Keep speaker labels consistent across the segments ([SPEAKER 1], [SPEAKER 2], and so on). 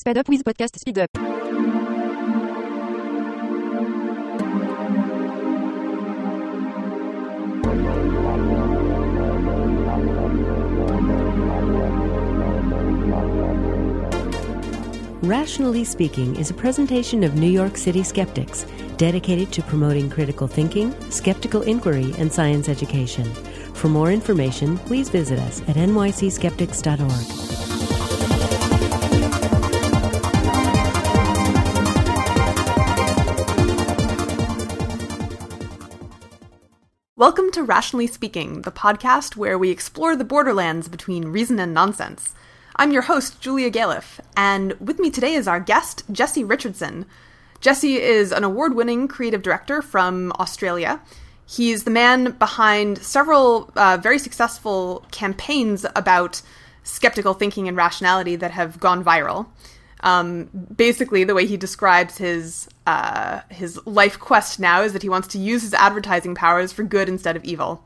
[SPEAKER 1] Speed up with podcast Speed up.
[SPEAKER 2] Rationally Speaking is a presentation of New York City skeptics dedicated to promoting critical thinking, skeptical inquiry, and science education. For more information, please visit us at nycskeptics.org.
[SPEAKER 3] Welcome to Rationally Speaking, the podcast where we explore the borderlands between reason and nonsense. I'm your host, Julia Galef, and with me today is our guest, Jesse Richardson. Jesse is an award winning creative director from Australia. He's the man behind several uh, very successful campaigns about skeptical thinking and rationality that have gone viral. Um, basically, the way he describes his uh, his life quest now is that he wants to use his advertising powers for good instead of evil.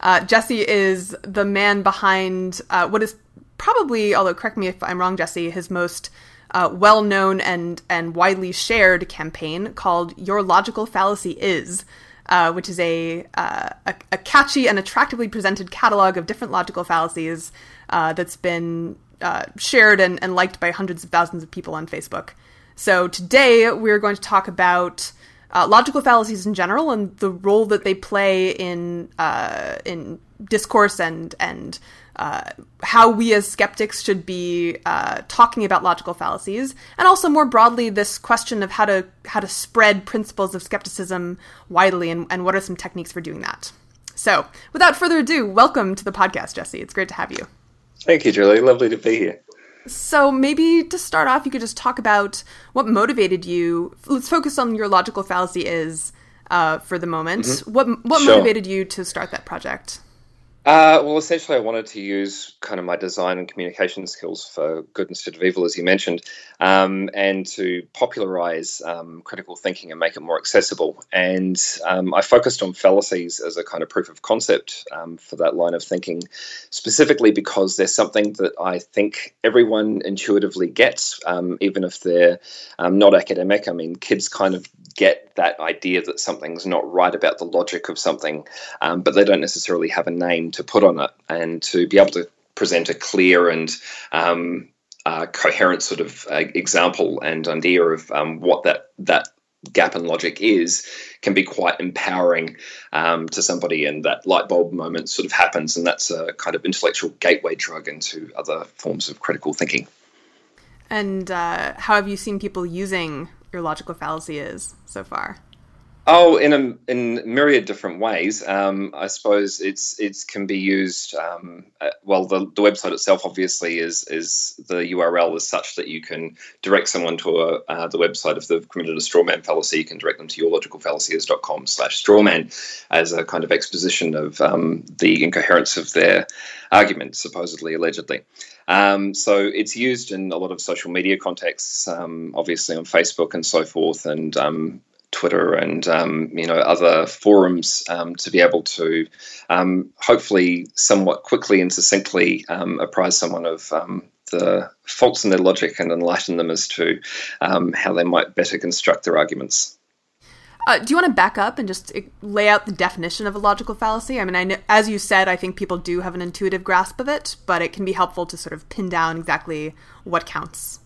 [SPEAKER 3] Uh, Jesse is the man behind uh, what is probably, although correct me if I'm wrong, Jesse, his most uh, well known and and widely shared campaign called "Your Logical Fallacy Is." Uh, which is a, uh, a, a catchy and attractively presented catalog of different logical fallacies uh, that's been uh, shared and, and liked by hundreds of thousands of people on Facebook. So today we're going to talk about uh, logical fallacies in general and the role that they play in uh, in discourse and and uh, how we as skeptics should be uh, talking about logical fallacies, and also more broadly this question of how to how to spread principles of skepticism widely, and, and what are some techniques for doing that. So, without further ado, welcome to the podcast, Jesse. It's great to have you.
[SPEAKER 4] Thank you, Julie. Lovely to be here.
[SPEAKER 3] So maybe to start off, you could just talk about what motivated you. Let's focus on your logical fallacy is uh, for the moment. Mm-hmm. What what sure. motivated you to start that project?
[SPEAKER 4] Uh, well, essentially, I wanted to use kind of my design and communication skills for good instead of evil, as you mentioned, um, and to popularize um, critical thinking and make it more accessible. And um, I focused on fallacies as a kind of proof of concept um, for that line of thinking, specifically because there's something that I think everyone intuitively gets, um, even if they're um, not academic. I mean, kids kind of get that idea that something's not right about the logic of something, but they don't necessarily have a name to put on it. And to be able to present a clear and um, uh, coherent sort of uh, example and idea of um, what that that gap in logic is can be quite empowering um, to somebody. And that light bulb moment sort of happens and that's a kind of intellectual gateway drug into other forms of critical thinking.
[SPEAKER 3] And uh, how have you seen people using your logical fallacy is so far
[SPEAKER 4] Oh, in a in myriad different ways. Um, I suppose it's it can be used. Um, uh, well, the, the website itself obviously is is the URL is such that you can direct someone to a, uh, the website if they've committed a strawman fallacy. You can direct them to yourlogicalfallacyis.com slash strawman as a kind of exposition of um, the incoherence of their argument, supposedly allegedly. Um, so it's used in a lot of social media contexts, um, obviously on Facebook and so forth, and um, Twitter and um, you know other forums um, to be able to um, hopefully somewhat quickly and succinctly um, apprise someone of um, the faults in their logic and enlighten them as to how they might better construct their arguments.
[SPEAKER 3] Uh, do you want to back up and just uh, lay out the definition of a logical fallacy? I mean, I know, as you said, I think people do have an intuitive grasp of it, but it can be helpful to sort of pin down exactly what counts.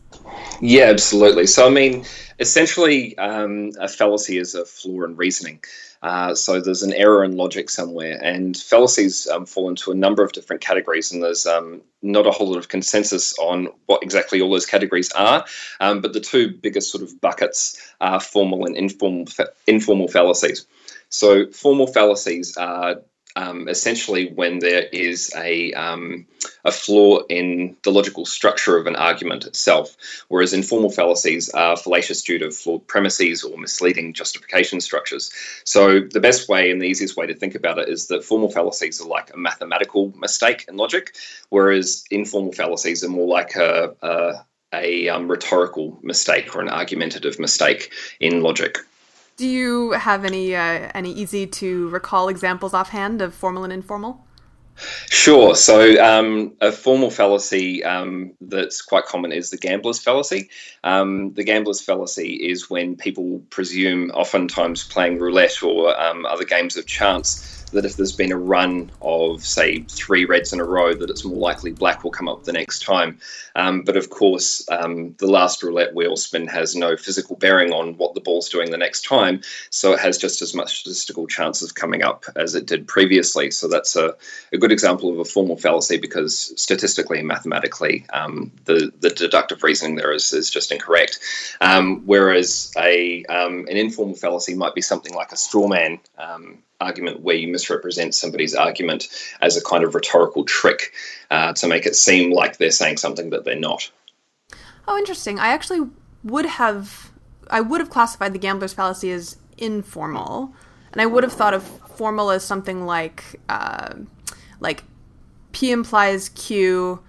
[SPEAKER 4] Yeah, absolutely. So, I mean, essentially, um, a fallacy is a flaw in reasoning. Uh, so there's an error in logic somewhere, and fallacies um, fall into a number of different categories, and there's um, not a whole lot of consensus on what exactly all those categories are. Um, but the two biggest sort of buckets are formal and informal fa- informal fallacies. So formal fallacies are um, essentially when there is a, um, a flaw in the logical structure of an argument itself, whereas informal fallacies are fallacious due to flawed premises or misleading justification structures. So, the best way and the easiest way to think about it is that formal fallacies are like a mathematical mistake in logic, whereas informal fallacies are more like a, a a um, rhetorical mistake or an argumentative mistake in logic.
[SPEAKER 3] Do you have any uh, any easy to recall examples offhand of formal and informal?
[SPEAKER 4] Sure. So, um, a formal fallacy um, that's quite common is the gambler's fallacy. Um, the gambler's fallacy is when people presume, oftentimes playing roulette or um, other games of chance, that if there's been a run of, say, three reds in a row, that it's more likely black will come up the next time. Um, but of course, um, the last roulette wheel spin has no physical bearing on what the ball's doing the next time, so it has just as much statistical chance of coming up as it did previously. So that's a, a good example of a formal fallacy because statistically and mathematically, um, the, the deductive reasoning there is, is just incorrect. Um, whereas a um, an informal fallacy might be something like a straw man um, argument where you misrepresent somebody's argument as a kind of rhetorical trick uh, to make it seem like they're saying something that they're not.
[SPEAKER 3] Oh, interesting. I actually would have I would have classified the gambler's fallacy as informal, and I would have thought of formal as something like uh, like P implies Q,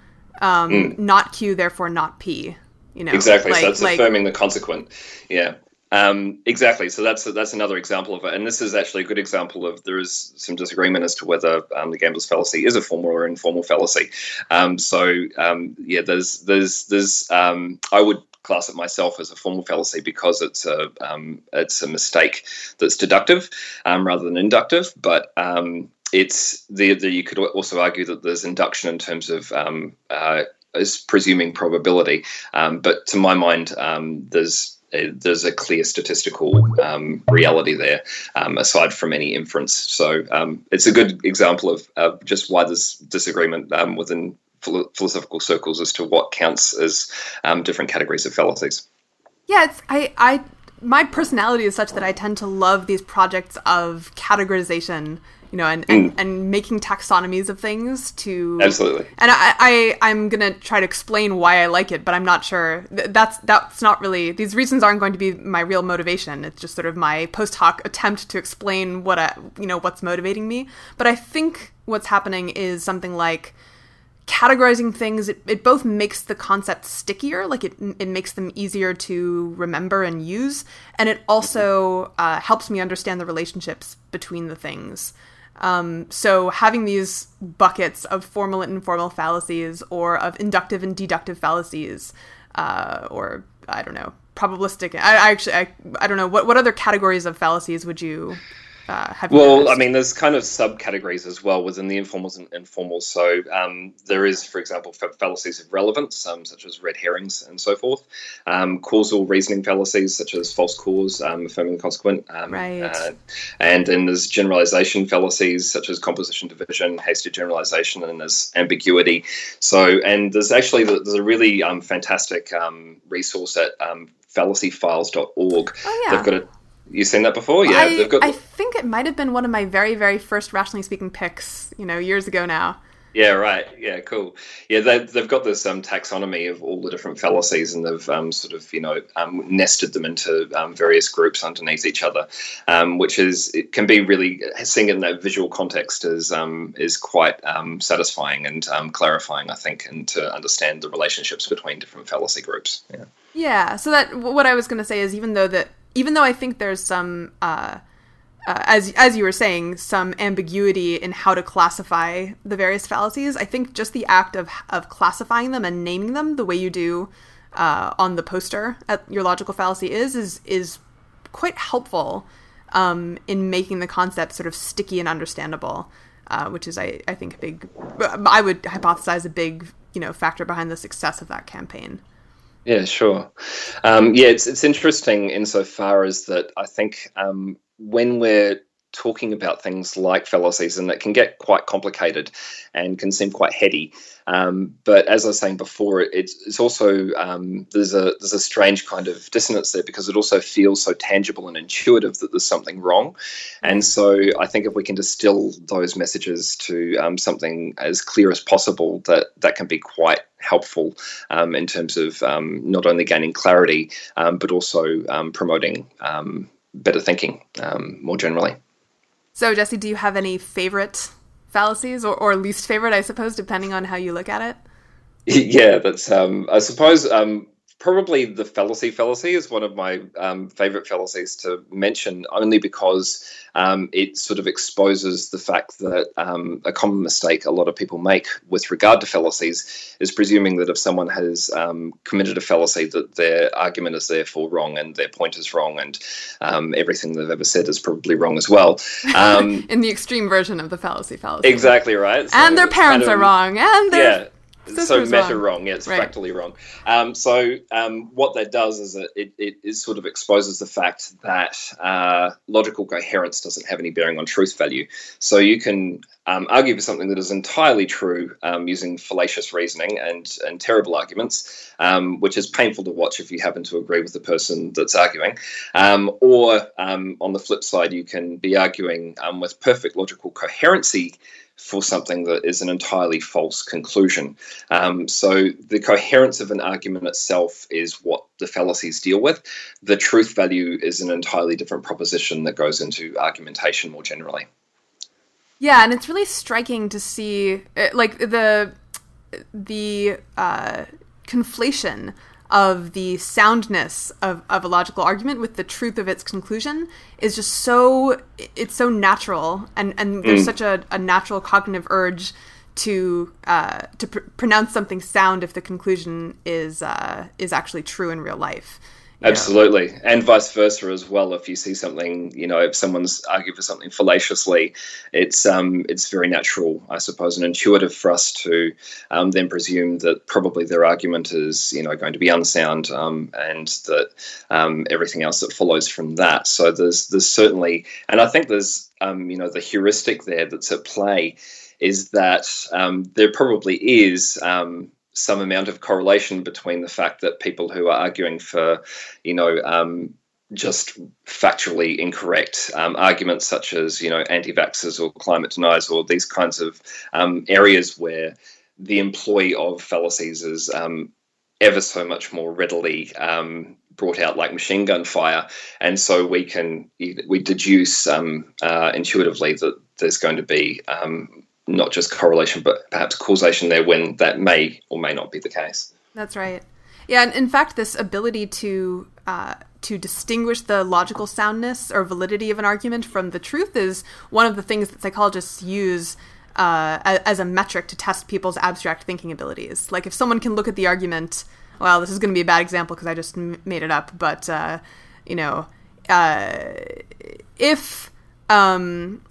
[SPEAKER 3] um, mm. not Q, therefore not P. You know,
[SPEAKER 4] exactly. Like, so that's like, affirming the consequent. Yeah. Um, exactly. So that's that's another example of it, and this is actually a good example of there is some disagreement as to whether um, the gambler's fallacy is a formal or informal fallacy. Um, so um, yeah, there's there's there's um, I would class it myself as a formal fallacy because it's a um, it's a mistake that's deductive rather than inductive, but it's the, the you could also argue that there's induction in terms of uh, is presuming probability, but to my mind, there's there's a clear statistical um, reality there, um, aside from any inference. So um, it's a good example of, of, just why there's disagreement um, within philosophical circles as to what counts as um, different categories of fallacies.
[SPEAKER 3] Yeah, it's, I, I, my personality is such that I tend to love these projects of categorization you know, and, and, mm. and making taxonomies of things to
[SPEAKER 4] absolutely.
[SPEAKER 3] And I, I I'm gonna try to explain why I like it, but I'm not sure. That's that's not really these reasons aren't going to be my real motivation. It's just sort of my post hoc attempt to explain what I you know what's motivating me. But I think what's happening is something like categorizing things it, it both makes the concept stickier like it, it makes them easier to remember and use and it also uh, helps me understand the relationships between the things um, so having these buckets of formal and informal fallacies, or of inductive and deductive fallacies, uh, or I don't know, probabilistic. I, I actually I, I don't know what what other categories of fallacies would you uh,
[SPEAKER 4] well, noticed? I mean, there's kind of subcategories as well within the informals and informals. So um, there is, for example, fallacies of relevance, um, such as red herrings and so forth. Um, causal reasoning fallacies, such as false cause, um, affirming the consequent. Um,
[SPEAKER 3] right. Uh,
[SPEAKER 4] and then there's generalization fallacies, such as composition division, hasty generalization, and there's ambiguity. So, and there's actually there's a really um, fantastic resource at fallacyfiles.org.
[SPEAKER 3] Oh, yeah.
[SPEAKER 4] They've got a you seen that before? Yeah,
[SPEAKER 3] I, got... I think it might have been one of my very, very first rationally speaking picks. You know, years ago now.
[SPEAKER 4] Yeah, right. Yeah, cool. Yeah, they, they've got this um, taxonomy of all the different fallacies, and they've um, sort of you know um, nested them into um, various groups underneath each other, um, which is it can be really seeing it in that visual context is um, is quite satisfying and clarifying, I think, and to understand the relationships between different fallacy groups. Yeah.
[SPEAKER 3] Yeah. So that what I was going to say is even though that even though I think there's some, uh, uh, as as you were saying, some ambiguity in how to classify the various fallacies, I think just the act of of classifying them and naming them the way you do uh, on the poster at your logical fallacy is is is quite helpful um, in making the concept sort of sticky and understandable. Uh, which is, I, I think, a big. I would hypothesize a big, you know, factor behind the success of that campaign.
[SPEAKER 4] Yeah, sure. Um, yeah, it's it's interesting insofar as that I think um, when we're talking about things like fallacies, and that can get quite complicated and can seem quite heady. Um, but as I was saying before, it's, it's also um, there's a there's a strange kind of dissonance there because it also feels so tangible and intuitive that there's something wrong. And so I think if we can distill those messages to um, something as clear as possible, that that can be quite helpful um, in terms of um, not only gaining clarity um, but also promoting better thinking more generally.
[SPEAKER 3] So, Jesse, do you have any favorite fallacies or, or least favorite, I suppose, depending on how you look at it?
[SPEAKER 4] Yeah, that's, um, I suppose, um, probably the fallacy fallacy is one of my um, favorite fallacies to mention, only because um, it sort of exposes the fact that um, a common mistake a lot of people make with regard to fallacies is presuming that if someone has um, committed a fallacy, that their argument is therefore wrong and their point is wrong and um, everything they've ever said is probably wrong as well.
[SPEAKER 3] Um, In the extreme version of the fallacy fallacy.
[SPEAKER 4] Exactly right.
[SPEAKER 3] So and their parents kind of, are wrong. And
[SPEAKER 4] yeah so meta wrong. wrong. Yeah, it's right. fractally wrong. Um, so um, what that does is it, it, sort of exposes the fact that uh, logical coherence doesn't have any bearing on truth value. So you can um, argue for something that is entirely true um, using fallacious reasoning and, and terrible arguments, um, which is painful to watch if you happen to agree with the person that's arguing. Um, or on the flip side, you can be arguing with perfect logical coherency for something that is an entirely false conclusion. Um, so the coherence of an argument itself is what the fallacies deal with. The truth value is an entirely different proposition that goes into argumentation more generally.
[SPEAKER 3] Yeah, and it's really striking to see, uh, like the the uh, conflation of the soundness of, of a logical argument with the truth of its conclusion is just so it's so natural and and there's mm. such a, a natural cognitive urge to uh, to pr- pronounce something sound if the conclusion is uh, is actually true in real life
[SPEAKER 4] Absolutely, and vice versa as well. If you see something, you know, if someone's arguing for something fallaciously, it's um, it's very natural, I suppose, and intuitive for us to um, then presume that probably their argument is, you know, going to be unsound, um, and that um, everything else that follows from that. So there's there's certainly, and I think there's, um, you know, the heuristic there that's at play is that um, there probably is um, some amount of correlation between the fact that people who are arguing for, you know, um, just factually incorrect um, arguments such as, you know, anti-vaxxers or climate deniers or these kinds of um, areas where the employee of fallacies is um, ever so much more readily um, brought out like machine gun fire, and so we can we deduce um, uh, intuitively that there's going to be um, not just correlation, but perhaps causation there when that may or may not be the case.
[SPEAKER 3] That's right. Yeah, and in fact, this ability to uh, to distinguish the logical soundness or validity of an argument from the truth is one of the things that psychologists use uh, as a metric to test people's abstract thinking abilities. Like if someone can look at the argument, well, this is going to be a bad example because I just m- made it up, but uh, you know, uh, if um,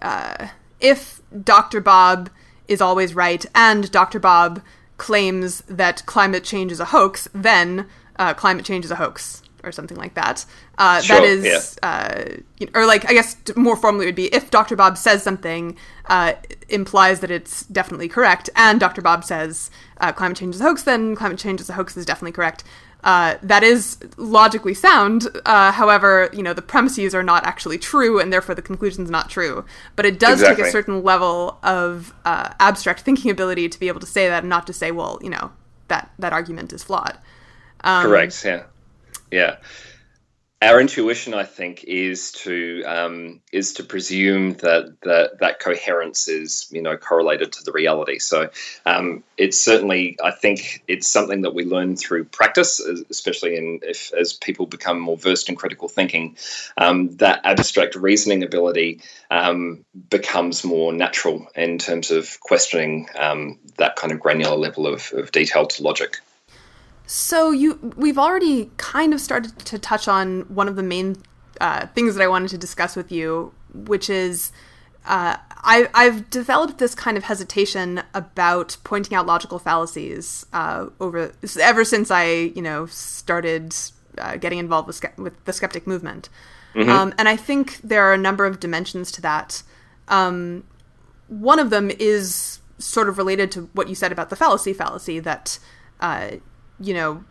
[SPEAKER 3] uh, if Dr. Bob is always right and Dr. Bob claims that climate change is a hoax, then uh, climate change is a hoax or something like that. Uh, sure, that is, yeah. uh, or like I guess more formally would be if Dr. Bob says something uh, implies that it's definitely correct, and Dr. Bob says uh, climate change is a hoax, then climate change is a hoax is definitely correct. Uh, that is logically sound. Uh, however, you know the premises are not actually true, and therefore the conclusion is not true. But it does exactly. take a certain level of uh, abstract thinking ability to be able to say that, and not to say, well, you know, that that argument is flawed.
[SPEAKER 4] Um, Correct. Yeah. Yeah our intuition, I think, is to um, is to presume that that that coherence is you know correlated to the reality. So um, it's certainly, I think, it's something that we learn through practice, especially in if as people become more versed in critical thinking, um, that abstract reasoning ability um, becomes more natural in terms of questioning um, that kind of granular level of, of detail to logic.
[SPEAKER 3] So you, we've already kind of started to touch on one of the main uh, things that I wanted to discuss with you, which is uh, I, I've developed this kind of hesitation about pointing out logical fallacies uh, over ever since I, you know, started uh, getting involved with, with the skeptic movement, mm-hmm. um, and I think there are a number of dimensions to that. Um, one of them is sort of related to what you said about the fallacy fallacy that uh, you know,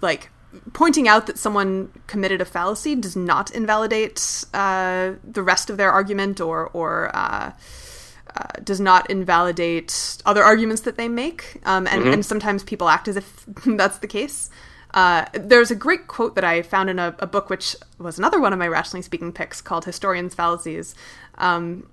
[SPEAKER 3] like pointing out that someone committed a fallacy does not invalidate uh, the rest of their argument or or uh, uh, does not invalidate other arguments that they make. Um, and, mm-hmm. and sometimes people act as if that's the case. Uh, there's a great quote that I found in a, a, book, which was another one of my rationally speaking picks, called "Historians' Fallacies." Um,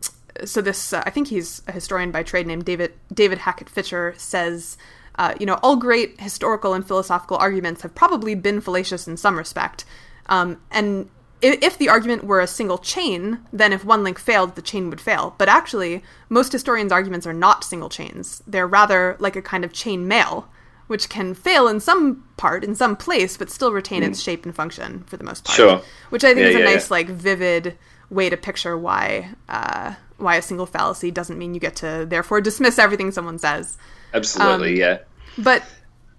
[SPEAKER 3] so this, uh, I think he's a historian by trade named David David Hackett Fischer says uh, you know, all great historical and philosophical arguments have probably been fallacious in some respect. Um, and if the argument were a single chain, then if one link failed, the chain would fail. But actually, most historians' arguments are not single chains. They're rather like a kind of chain mail, which can fail in some part, in some place, but still retain mm. its shape and function for the most part.
[SPEAKER 4] Sure.
[SPEAKER 3] Which I think
[SPEAKER 4] yeah,
[SPEAKER 3] is a
[SPEAKER 4] yeah,
[SPEAKER 3] nice,
[SPEAKER 4] yeah.
[SPEAKER 3] like, vivid way to picture why uh, why a single fallacy doesn't mean you get to therefore dismiss everything someone says.
[SPEAKER 4] Absolutely,
[SPEAKER 3] Um,
[SPEAKER 4] yeah.
[SPEAKER 3] But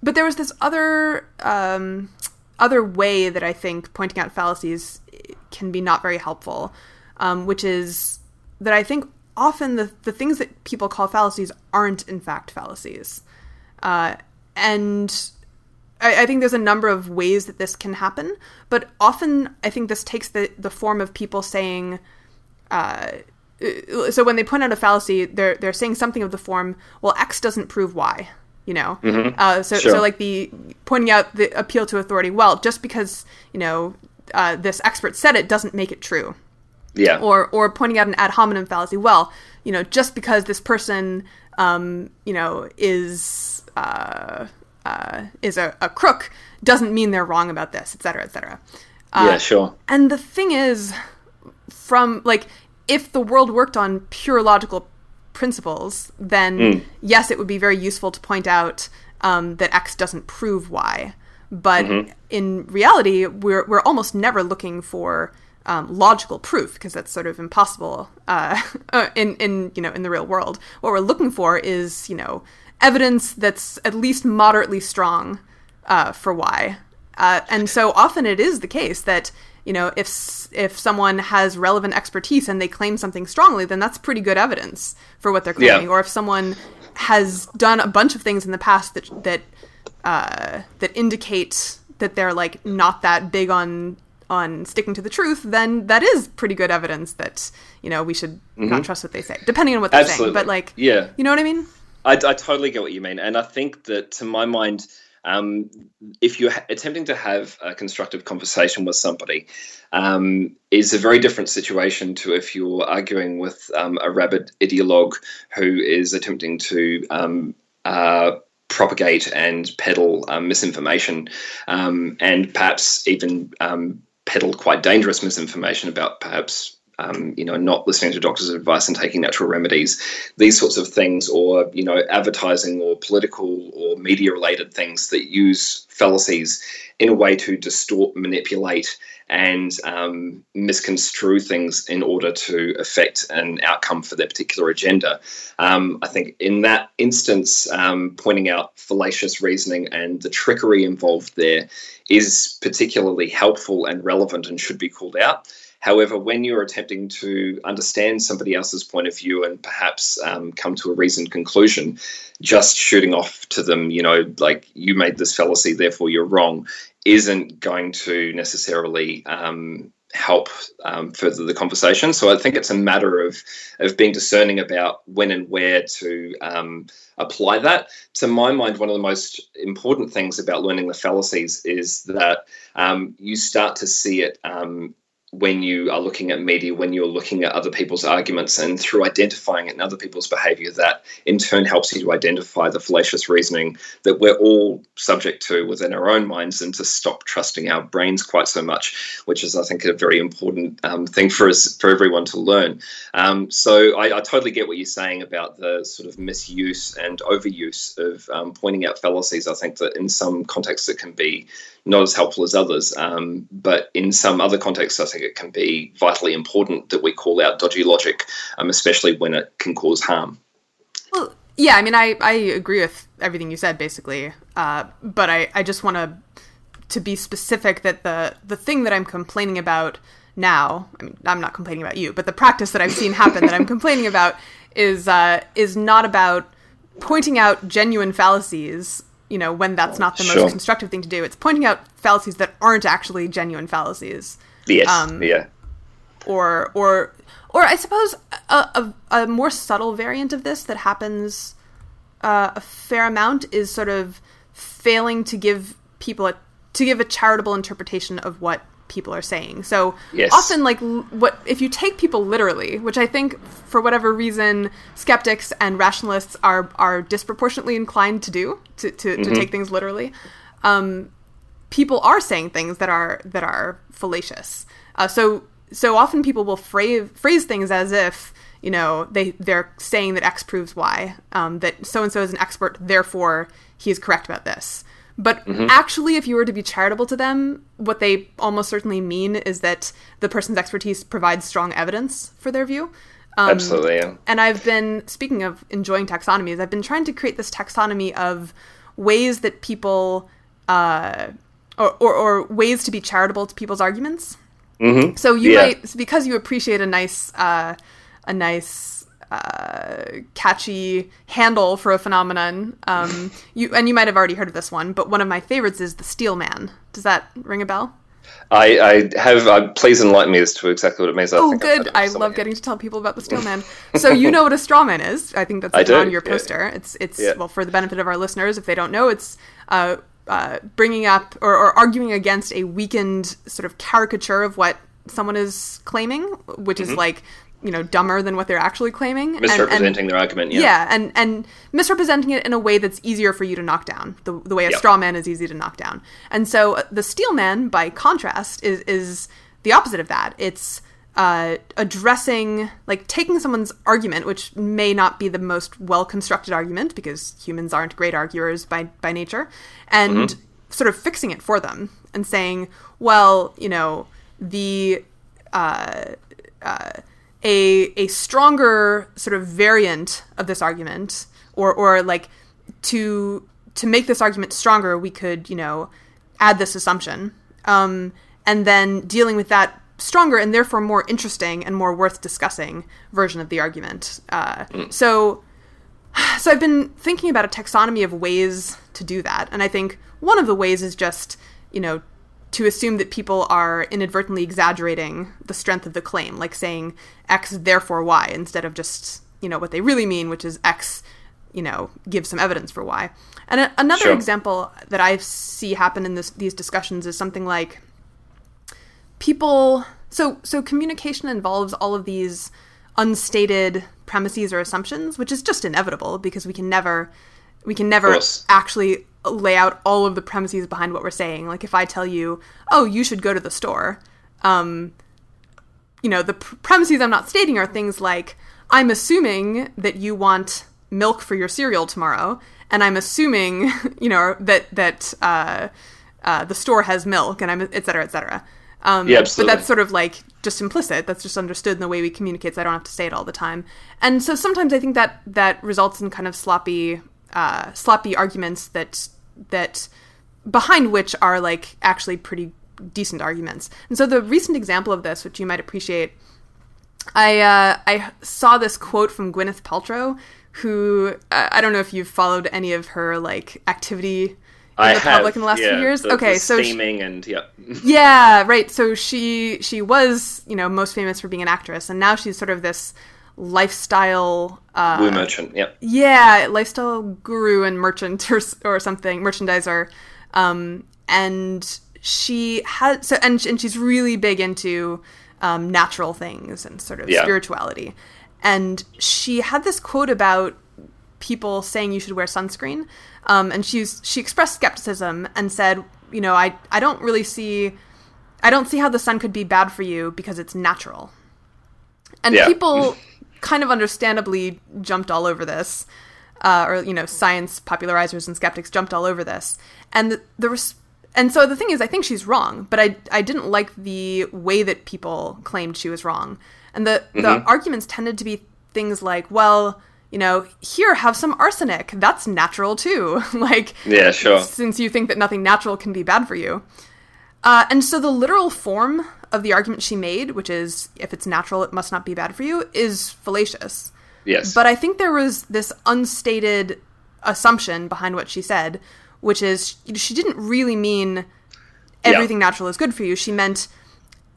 [SPEAKER 3] but there was this other um, other way that I think pointing out fallacies can be not very helpful, um, which is that I think often the the things that people call fallacies aren't in fact fallacies, uh, and I, I think there's a number of ways that this can happen. But often I think this takes the the form of people saying. Uh, so when they point out a fallacy, they're they're saying something of the form, "Well, X doesn't prove Y." You know, uh, so
[SPEAKER 4] Sure.
[SPEAKER 3] so like the pointing out the appeal to authority. Well, just because you know uh, this expert said it doesn't make it true
[SPEAKER 4] Yeah.
[SPEAKER 3] or or pointing out an ad hominem fallacy. Well, you know, just because this person, um, you know, is uh, uh, is a, a crook doesn't mean they're wrong about this, et cetera, et cetera. Uh,
[SPEAKER 4] yeah, sure.
[SPEAKER 3] And the thing is, from like, if the world worked on pure logical principles, then yes, it would be very useful to point out um, that X doesn't prove Y. But in reality, we're we're almost never looking for um, logical proof because that's sort of impossible uh, in in you know in the real world. What we're looking for is you know evidence that's at least moderately strong uh, for Y. Uh, and so often it is the case that you know if if someone has relevant expertise and they claim something strongly, then that's pretty good evidence for what they're
[SPEAKER 4] Yeah.
[SPEAKER 3] claiming. Or if someone has done a bunch of things in the past that that uh, that indicate that they're like not that big on on sticking to the truth, then that is pretty good evidence that you know we should not trust what they say, depending on what they're saying. But like,
[SPEAKER 4] Yeah.
[SPEAKER 3] you know what I mean?
[SPEAKER 4] I, I totally get what you mean, and I think that to my mind, um, if you're attempting to have a constructive conversation with somebody, um, is a very different situation to if you're arguing with um, a rabid ideologue who is attempting to um, uh, propagate and peddle um, misinformation, um, and perhaps even peddle quite dangerous misinformation about perhaps um, you know, not listening to doctors' advice and taking natural remedies, these sorts of things, or you know, advertising or political or media-related things that use fallacies in a way to distort, manipulate, and um, misconstrue things in order to affect an outcome for their particular agenda. Um, I think in that instance, um, pointing out fallacious reasoning and the trickery involved there is particularly helpful and relevant and should be called out. However, when you're attempting to understand somebody else's point of view and perhaps um, come to a reasoned conclusion, just shooting off to them, you know, like you made this fallacy, therefore you're wrong, isn't going to necessarily um, help um, further the conversation. So I think it's a matter of of being discerning about when and where to um, apply that. To my mind, one of the most important things about learning the fallacies is that um, you start to see it um, when you are looking at media, when you're looking at other people's arguments, and through identifying it in other people's behavior, that in turn helps you to identify the fallacious reasoning that we're all subject to within our own minds and to stop trusting our brains quite so much, which is, I think, a very important um, thing for us, for everyone to learn. Um, so I, I totally get what you're saying about the sort of misuse and overuse of um, pointing out fallacies. I think that in some contexts it can be not as helpful as others. Um, but in some other contexts, I think it can be vitally important that we call out dodgy logic, um, especially when it can cause harm.
[SPEAKER 3] Well, yeah, I mean, I, I agree with everything you said, basically. Uh, but I, I just want to to be specific that the the thing that I'm complaining about now, I mean, I'm not complaining about you, but the practice that I've seen happen that I'm complaining about is uh, is not about pointing out genuine fallacies. You know, when that's not the
[SPEAKER 4] Sure.
[SPEAKER 3] most constructive thing to do. It's pointing out fallacies that aren't actually genuine fallacies
[SPEAKER 4] Yes,
[SPEAKER 3] Um,
[SPEAKER 4] yeah,
[SPEAKER 3] or or or I suppose a, a, a more subtle variant of this that happens uh, a fair amount is sort of failing to give people a to give a charitable interpretation of what people are saying. So
[SPEAKER 4] Yes.
[SPEAKER 3] often, like what if you take people literally, which I think for whatever reason skeptics and rationalists are are disproportionately inclined to do to to, to take things literally. Um, people are saying things that are that are fallacious. Uh, so so often people will phrase phrase things as if you know they they're saying that X proves Y, um, that so and so is an expert, therefore he is correct about this. But actually, if you were to be charitable to them, what they almost certainly mean is that the person's expertise provides strong evidence for their view. Um,
[SPEAKER 4] Absolutely. Yeah.
[SPEAKER 3] and I've been speaking of enjoying taxonomies. I've been trying to create this taxonomy of ways that people, uh, or, or, or ways to be charitable to people's arguments. Mm-hmm. So you
[SPEAKER 4] Yeah.
[SPEAKER 3] might, because you appreciate a nice, uh, a nice, uh, catchy handle for a phenomenon. Um, you and you might have already heard of this one, but one of my favorites is the Steel Man. Does that ring a bell?
[SPEAKER 4] I, I have. Uh, please enlighten me as to exactly what it means. I
[SPEAKER 3] Oh, good. I love getting to tell people about the steel man. So you know what a straw man is. I think that's like on your
[SPEAKER 4] yeah.
[SPEAKER 3] poster. It's it's
[SPEAKER 4] Yeah.
[SPEAKER 3] well for the benefit of our listeners if they don't know, it's uh, uh, bringing up or, or arguing against a weakened sort of caricature of what someone is claiming, which
[SPEAKER 4] Mm-hmm.
[SPEAKER 3] is like you know dumber than what they're actually claiming, and- and-
[SPEAKER 4] misrepresenting their argument. Yeah.
[SPEAKER 3] yeah, and and misrepresenting it in a way that's easier for you to knock down. The the way a
[SPEAKER 4] Yep.
[SPEAKER 3] straw man is easy to knock down. And so uh, the steel man, by contrast, is is the opposite of that. It's uh, addressing, like taking someone's argument, which may not be the most well constructed argument because humans aren't great arguers by by nature, and sort of fixing it for them and saying, well, you know, the uh, uh, a a stronger sort of variant of this argument, or or like to to make this argument stronger, we could you know add this assumption, um, and then dealing with that stronger and therefore more interesting and more worth discussing version of the argument. Uh, So so I've been thinking about a taxonomy of ways to do that, and I think one of the ways is just you know to assume that people are inadvertently exaggerating the strength of the claim, like saying X therefore Y, instead of just you know what they really mean, which is X, you know, gives some evidence for Y. And a- another
[SPEAKER 4] Sure.
[SPEAKER 3] example that I see happen in this, these discussions is something like people so so communication involves all of these unstated premises or assumptions which is just inevitable because we can never we can never actually lay out all of the premises behind what we're saying. Like if i tell you oh you should go to the store um you know the pr- premises i'm not stating are things like i'm assuming that you want milk for your cereal tomorrow and i'm assuming you know that that uh, uh, the store has milk and i'm et cetera et cetera. Um,
[SPEAKER 4] Yeah,
[SPEAKER 3] but that's sort of like just implicit. That's just understood in the way we communicate so i don't have to say it all the time. And so sometimes i think that that results in kind of sloppy uh, sloppy arguments that that behind which are like actually pretty decent arguments. And so the recent example of this, which you might appreciate, I uh, I saw this quote from Gwyneth Paltrow, who uh, I don't know if you've followed any of her like activity in
[SPEAKER 4] I
[SPEAKER 3] the
[SPEAKER 4] have,
[SPEAKER 3] public in the last
[SPEAKER 4] yeah,
[SPEAKER 3] few years.
[SPEAKER 4] the-
[SPEAKER 3] okay,
[SPEAKER 4] the
[SPEAKER 3] so she-
[SPEAKER 4] steaming and yeah,
[SPEAKER 3] yeah, right. So she she was you know most famous for being an actress, and now she's sort of this lifestyle uh,
[SPEAKER 4] woo merchant. Yeah,
[SPEAKER 3] yeah, lifestyle guru and merchant or, or something, merchandiser. Um, and she has so and and she's really big into um, natural things and sort of
[SPEAKER 4] Yeah.
[SPEAKER 3] spirituality. And she had this quote about people saying you should wear sunscreen. Um, and she's she expressed skepticism and said, you know, I I don't really see I don't see how the sun could be bad for you because it's natural. And
[SPEAKER 4] Yeah.
[SPEAKER 3] people kind of understandably jumped all over this, uh, or you know, science popularizers and skeptics jumped all over this. And the, the res- and so the thing is, I think she's wrong, but I I didn't like the way that people claimed she was wrong. And the the arguments tended to be things like, well, you know, here have some arsenic. That's natural too. like
[SPEAKER 4] yeah, sure.
[SPEAKER 3] since you think that nothing natural can be bad for you. Uh, and so the literal form of the argument she made, which is if it's natural, it must not be bad for you, is fallacious.
[SPEAKER 4] Yes,
[SPEAKER 3] But I think there was this unstated assumption behind what she said, which is she didn't really mean everything natural is good for you. She meant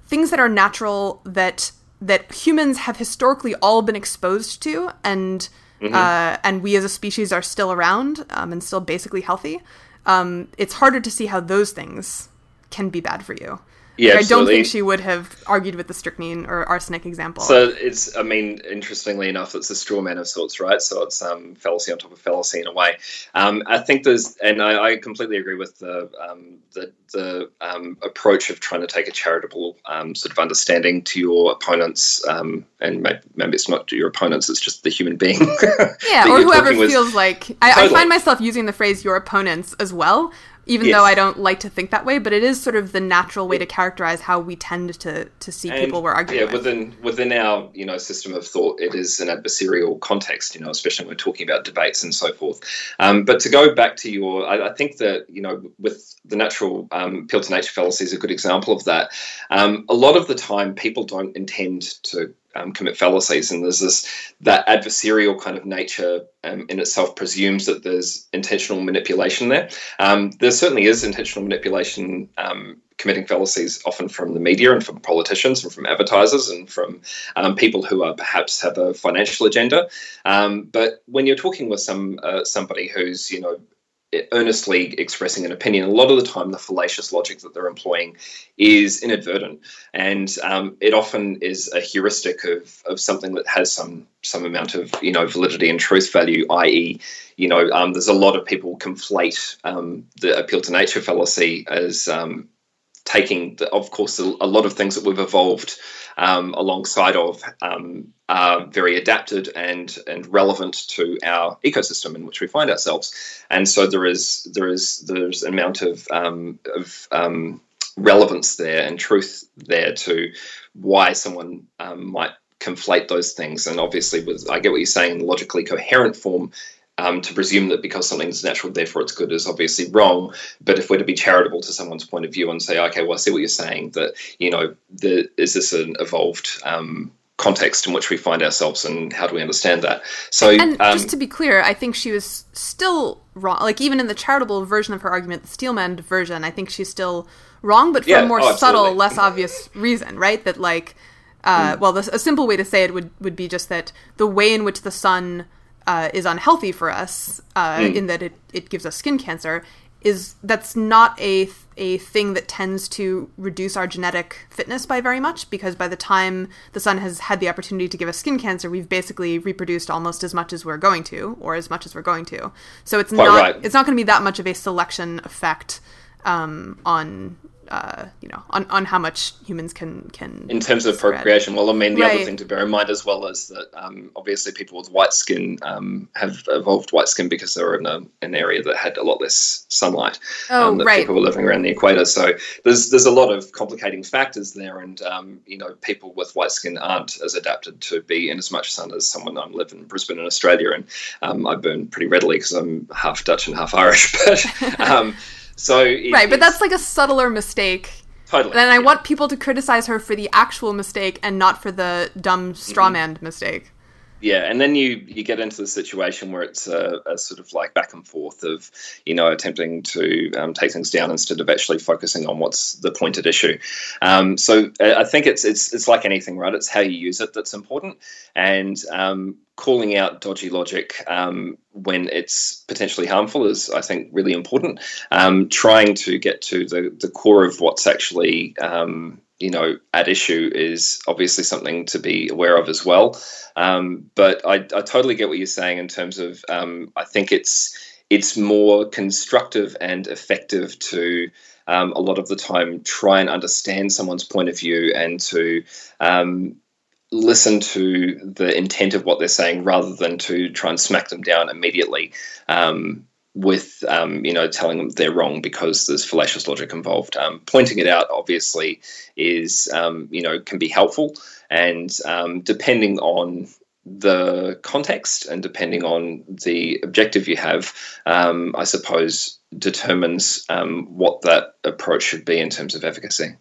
[SPEAKER 3] things that are natural that that humans have historically all been exposed to, and uh, and we as a species are still around um, and still basically healthy. Um, it's harder to see how those things can be bad for you.
[SPEAKER 4] Yeah,
[SPEAKER 3] like, I don't think she would have argued with the strychnine or arsenic example.
[SPEAKER 4] So it's, I mean, interestingly enough, it's a straw man of sorts, right? So it's um, fallacy on top of fallacy in a way. Um, I think there's, and I, I completely agree with the um, the, the um, approach of trying to take a charitable um, sort of understanding to your opponents, um, and maybe, maybe, it's not your opponents, it's just the human being.
[SPEAKER 3] yeah, or whoever feels like. I, totally. I find myself using the phrase "your opponents" as well even yes. though I don't like to think that way, but it is sort of the natural way to characterize how we tend to to see and, people we're arguing.
[SPEAKER 4] Yeah, with. within within our you know system of thought, it is an adversarial context. You know, especially when we're talking about debates and so forth. Um, but to go back to your, I, I, think that you know with the natural um, appeal to nature fallacy is a good example of that. Um, a lot of the time, people don't intend to um, commit fallacies, and there's this that adversarial kind of nature um, in itself presumes that there's intentional manipulation there. Um, there certainly is intentional manipulation um, committing fallacies, often from the media and from politicians and from advertisers and from um, people who are perhaps have a financial agenda. Um, but when you're talking with some uh, somebody who's you know earnestly expressing an opinion, a lot of the time the fallacious logic that they're employing is inadvertent, and um, it often is a heuristic of, of something that has some some amount of you know validity and truth value, i.e., you know, um, there's a lot of people conflate um, the appeal to nature fallacy as um, taking, the, of course, a, a, lot of things that we've evolved um, alongside of um, are very adapted and and relevant to our ecosystem in which we find ourselves. And so there is there is there's an amount of um, of um, relevance there and truth there to why someone um, might conflate those things. And obviously, with I get what you're saying, in logically coherent form, um, to presume that because something's natural, therefore it's good, is obviously wrong. But if we're to be charitable to someone's point of view and say, okay, well, I see what you're saying, that, you know, the, is this an evolved um, context in which we find ourselves and how do we understand that? So,
[SPEAKER 3] and um, just to be clear, I think she was still wrong. Like, even in the charitable version of her argument, the Steelman version, I think she's still wrong, but for yeah, a more oh, subtle, less obvious reason, right? That, like, uh, mm. well, the, a simple way to say it would, would be just that the way in which the sun uh, is unhealthy for us uh, mm. in that it, it gives us skin cancer is that's not a a thing that tends to reduce our genetic fitness by very much because by the time the sun has had the opportunity to give us skin cancer we've basically reproduced almost as much as we're going to or as much as we're going to so it's Quite not right. it's not going to be that much of a selection effect um, on uh, you know, on, on how much humans can can.
[SPEAKER 4] In terms of procreation, well, I mean, the right. other thing to bear in mind as well is that um, obviously people with white skin um, have evolved white skin because they were in a, an area that had a lot less sunlight.
[SPEAKER 3] Oh,
[SPEAKER 4] um, that
[SPEAKER 3] right.
[SPEAKER 4] People were living around the equator, so there's there's a lot of complicating factors there, and um, you know, people with white skin aren't as adapted to be in as much sun as someone. I live in Brisbane in Australia, and um, I burn pretty readily because I'm half Dutch and half Irish, but. So
[SPEAKER 3] it, right, but that's like a subtler mistake.
[SPEAKER 4] Totally.
[SPEAKER 3] And I yeah. want people to criticize her for the actual mistake and not for the dumb strawman mm-hmm. mistake.
[SPEAKER 4] Yeah, and then you you get into the situation where it's a, a, sort of like back and forth of you know attempting to um, take things down instead of actually focusing on what's the pointed issue. Um, so I think it's it's it's like anything, right? It's how you use it that's important, and um, calling out dodgy logic um, when it's potentially harmful is, I think, really important. Um, trying to get to the, the core of what's actually, um, you know, at issue is obviously something to be aware of as well. Um, but I, I, totally get what you're saying in terms of um, I think it's it's more constructive and effective to um, a lot of the time try and understand someone's point of view and to um, listen to the intent of what they're saying rather than to try and smack them down immediately um, with um, you know telling them they're wrong because there's fallacious logic involved. Um, pointing it out obviously is um, you know can be helpful, and um, depending on the context and depending on the objective you have, um, I suppose determines what that approach should be in terms of efficacy.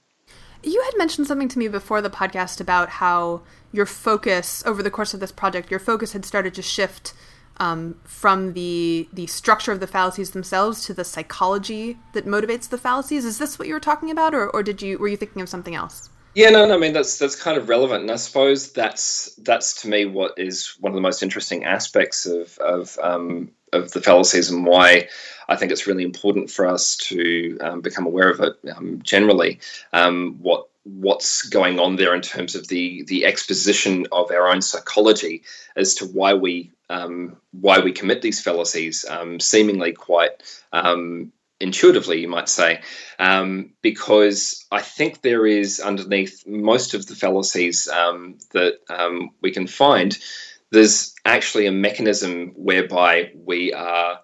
[SPEAKER 3] You had mentioned something to me before the podcast about how your focus over the course of this project, your focus had started to shift um, from the the structure of the fallacies themselves to the psychology that motivates the fallacies. Is this what you were talking about, or, or did you were you thinking of something else?
[SPEAKER 4] Yeah, no, no. I mean, that's that's kind of relevant, and I suppose that's that's to me what is one of the most interesting aspects of of um, of the fallacies and why I think it's really important for us to um, become aware of it um, generally. Um, what what's going on there in terms of the the exposition of our own psychology as to why we um, why we commit these fallacies, um, seemingly quite um, intuitively, you might say, um, because I think there is underneath most of the fallacies um, that um, we can find, there's actually a mechanism whereby we are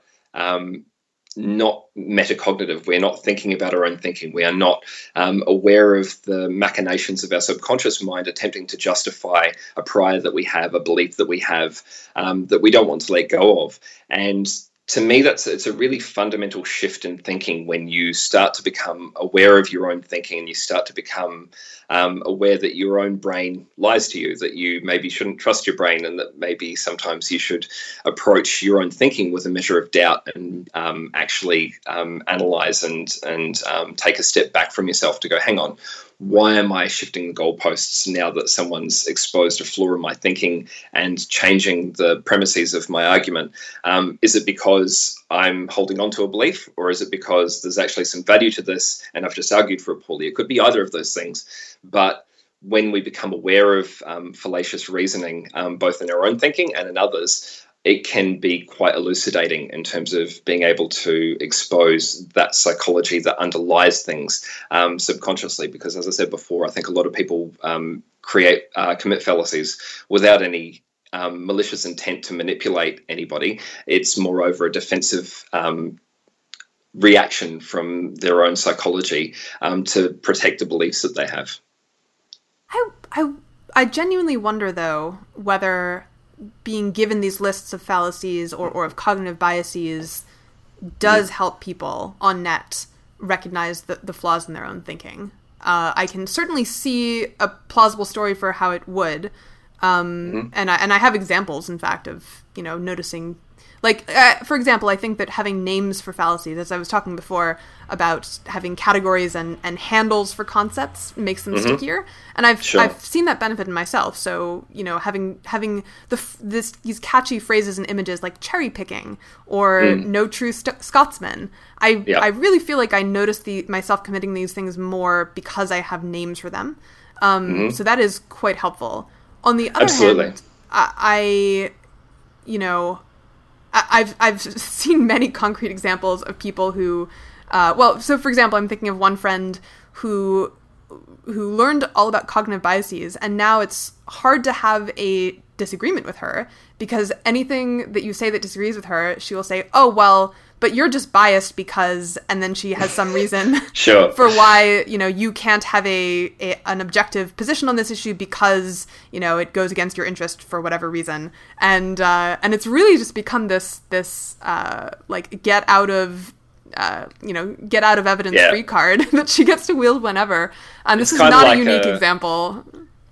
[SPEAKER 4] not metacognitive. We're not thinking about our own thinking. We are not um, aware of the machinations of our subconscious mind attempting to justify a prior that we have, a belief that we have um, that we don't want to let go of. And to me, that's it's a really fundamental shift in thinking when you start to become aware of your own thinking and you start to become um, aware that your own brain lies to you, that you maybe shouldn't trust your brain, and that maybe sometimes you should approach your own thinking with a measure of doubt and um, actually um, analyze and and um, take a step back from yourself to go, hang on, why am I shifting the goalposts now that someone's exposed a flaw in my thinking and changing the premises of my argument? Um, is it because I'm holding on to a belief, or is it because there's actually some value to this and I've just argued for it poorly? It could be either of those things. But when we become aware of um, fallacious reasoning, um, both in our own thinking and in others, it can be quite elucidating in terms of being able to expose that psychology that underlies things um, subconsciously. Because, as I said before, I think a lot of people um, create uh, commit fallacies without any um, malicious intent to manipulate anybody. It's moreover a defensive um, reaction from their own psychology um, to protect the beliefs that they have.
[SPEAKER 3] I, I, I genuinely wonder, though, whether being given these lists of fallacies or, or of cognitive biases does help people on net recognize the, the flaws in their own thinking. Uh, I can certainly see a plausible story for how it would, um, mm-hmm. and I and I have examples, in fact, of you know noticing like, uh, for example, I think that having names for fallacies, as I was talking before about having categories and, and handles for concepts, makes them mm-hmm. stickier. And I've sure. I've seen that benefit in myself. So you know, having having the this these catchy phrases and images like cherry picking or mm. no true st- Scotsman. I yeah. I really feel like I notice the myself committing these things more because I have names for them. Um, mm-hmm. So that is quite helpful. On the other Absolutely. hand, I, I you know I've I've seen many concrete examples of people who, uh, well, so for example, I'm thinking of one friend who who learned all about cognitive biases, and now it's hard to have a disagreement with her because anything that you say that disagrees with her, she will say, "Oh well." But you're just biased because and then she has some reason
[SPEAKER 4] sure.
[SPEAKER 3] for why you know you can't have a, a, an objective position on this issue because you know it goes against your interest for whatever reason and uh, and it's really just become this this uh, like get out of uh, you know, get out of evidence yeah. free card that she gets to wield whenever. And this it's is not like a unique a, example.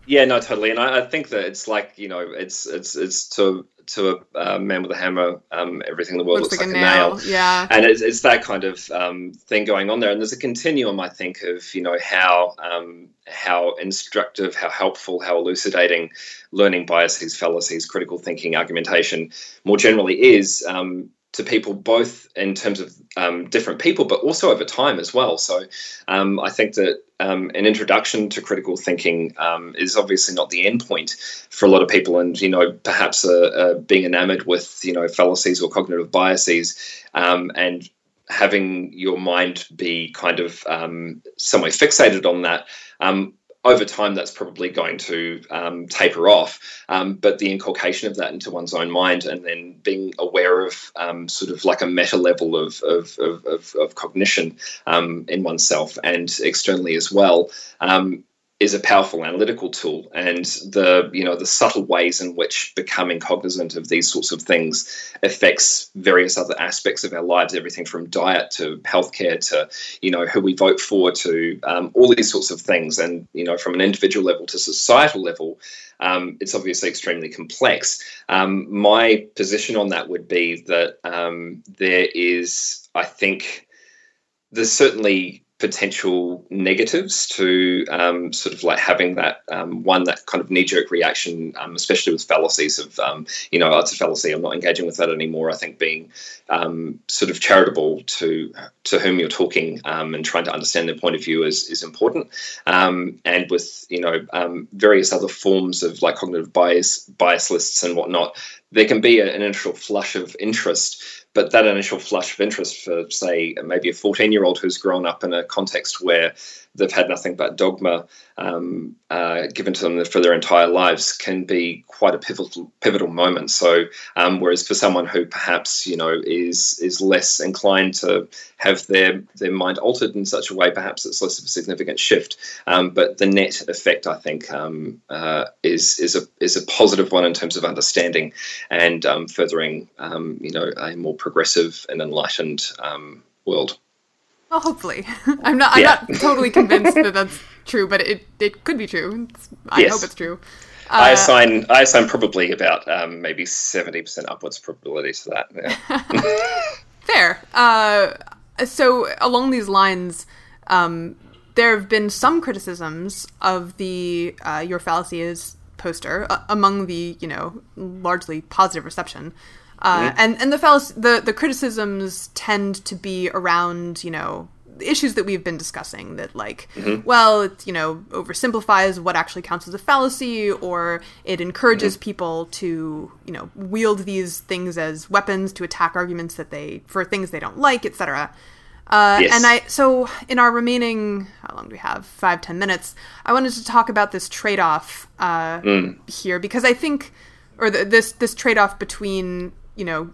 [SPEAKER 4] Yeah, no, totally. And I, I, think that it's like you know, it's it's it's to to a uh, man with a hammer, um, everything in the world looks, looks like, like, a nail.
[SPEAKER 3] nail. Yeah,
[SPEAKER 4] and it's, it's that kind of um, thing going on there. And there's a continuum, I think, of you know how um, how instructive, how helpful, how elucidating learning biases, fallacies, critical thinking, argumentation more generally is. Um, to people both in terms of um, different people, but also over time as well. So um, I think that um, an introduction to critical thinking um, is obviously not the end point for a lot of people, and you know perhaps uh, uh, being enamored with you know fallacies or cognitive biases, um, and having your mind be kind of um, somewhat fixated on that over time, that's probably going to um, taper off. Um, but the inculcation of that into one's own mind and then being aware of um, sort of like a meta level of, of, of, of cognition um, in oneself and externally as well um, is a powerful analytical tool and the you know the subtle ways in which becoming cognizant of these sorts of things affects various other aspects of our lives everything from diet to healthcare to you know who we vote for to um, all these sorts of things. And you know from an individual level to societal level um, it's obviously extremely complex. Um, my position on that would be that um, there is i think there's certainly potential negatives to um, sort of like having that um, one that kind of knee jerk reaction, um, especially with fallacies of um, you know it's a fallacy. I'm not engaging with that anymore. I think being um, sort of charitable to to whom you're talking um, and trying to understand their point of view is is important. and with you know various other forms of like cognitive bias bias lists and whatnot, there can be an initial flush of interest but that initial flush of interest for, say, maybe a 14 year old who's grown up in a context where they've had nothing but dogma um, uh, given to them for their entire lives can be quite a pivotal pivotal moment. So, um, whereas for someone who perhaps you know is is less inclined to have their their mind altered in such a way, perhaps it's less of a significant shift. Um, but the net effect, I think, um, uh, is is a is a positive one in terms of understanding and um, furthering um, you know a more progressive and enlightened world.
[SPEAKER 3] Well, hopefully, I'm not. I'm yeah. not totally convinced that that's true, but it it could be true. It's, I yes. hope it's true.
[SPEAKER 4] Uh, I assign I assign probably about um, maybe seventy percent upwards probability to that.
[SPEAKER 3] Yeah. Fair. Uh, so along these lines, um, there have been some criticisms of the uh, your fallacy is poster uh, among the you know largely positive reception. Uh, mm-hmm. and and the fallacy, the the criticisms tend to be around you know issues that we've been discussing that like mm-hmm. well it you know oversimplifies what actually counts as a fallacy or it encourages mm-hmm. people to you know wield these things as weapons to attack arguments that they for things they don't like etc uh, yes. and i so in our remaining how long do we have five ten minutes i wanted to talk about this trade-off uh, mm. here because i think or the, this this trade-off between you know,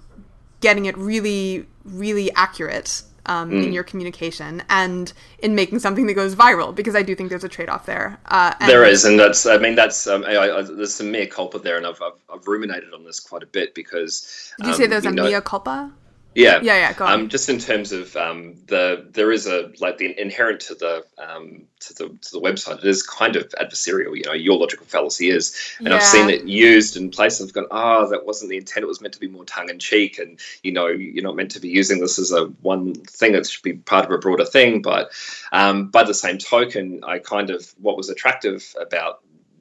[SPEAKER 3] getting it really, really accurate um, mm. in your communication and in making something that goes viral because I do think there's a trade off there.
[SPEAKER 4] Uh, there is, and that's I mean that's um, I, I, there's some mea culpa there, and I've, I've, I've ruminated on this quite a bit because.
[SPEAKER 3] Did you say um, there's a know, mea culpa?
[SPEAKER 4] Yeah,
[SPEAKER 3] yeah, yeah. Go on.
[SPEAKER 4] Um, just in terms of um, the, there is a like the inherent to the um, to the to the website. It is kind of adversarial. You know, your logical fallacy is, and yeah. I've seen it used in places. I've gone, ah, oh, that wasn't the intent. It was meant to be more tongue in cheek, and you know, you're not meant to be using this as a one thing. It should be part of a broader thing. But um, by the same token, I kind of what was attractive about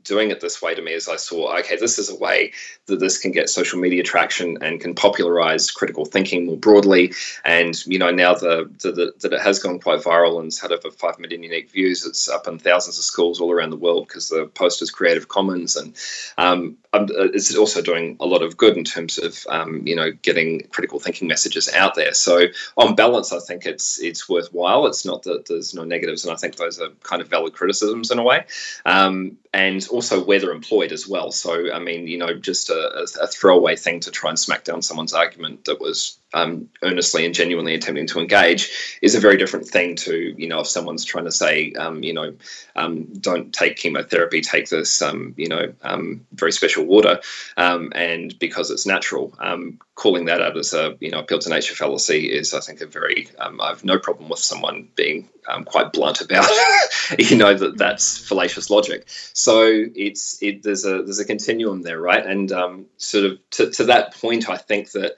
[SPEAKER 4] doing it this way to me is I saw, okay, this is a way that this can get social media traction and can popularize critical thinking more broadly. And, you know, now the, the, the that it has gone quite viral and it's had over 5 million unique views, it's up in thousands of schools all around the world because the post is Creative Commons. And um, it's also doing a lot of good in terms of, um, you know, getting critical thinking messages out there. So on balance, I think it's, it's worthwhile. It's not that there's no negatives. And I think those are kind of valid criticisms in a way. Um, and also where they're employed as well. So, I mean, you know, just a, a, throwaway thing to try and smack down someone's argument that was um, earnestly and genuinely attempting to engage is a very different thing to, you know, if someone's trying to say, um, you know, um, don't take chemotherapy, take this, um, you know, um, very special water, um, and because it's natural, calling that out as a, you know, appeal to nature fallacy is, I think, a very, I have no problem with someone being quite blunt about, you know, that that's fallacious logic. So it's, it, there's a, there's a continuum there, right? And um, sort of to, to that point, I think that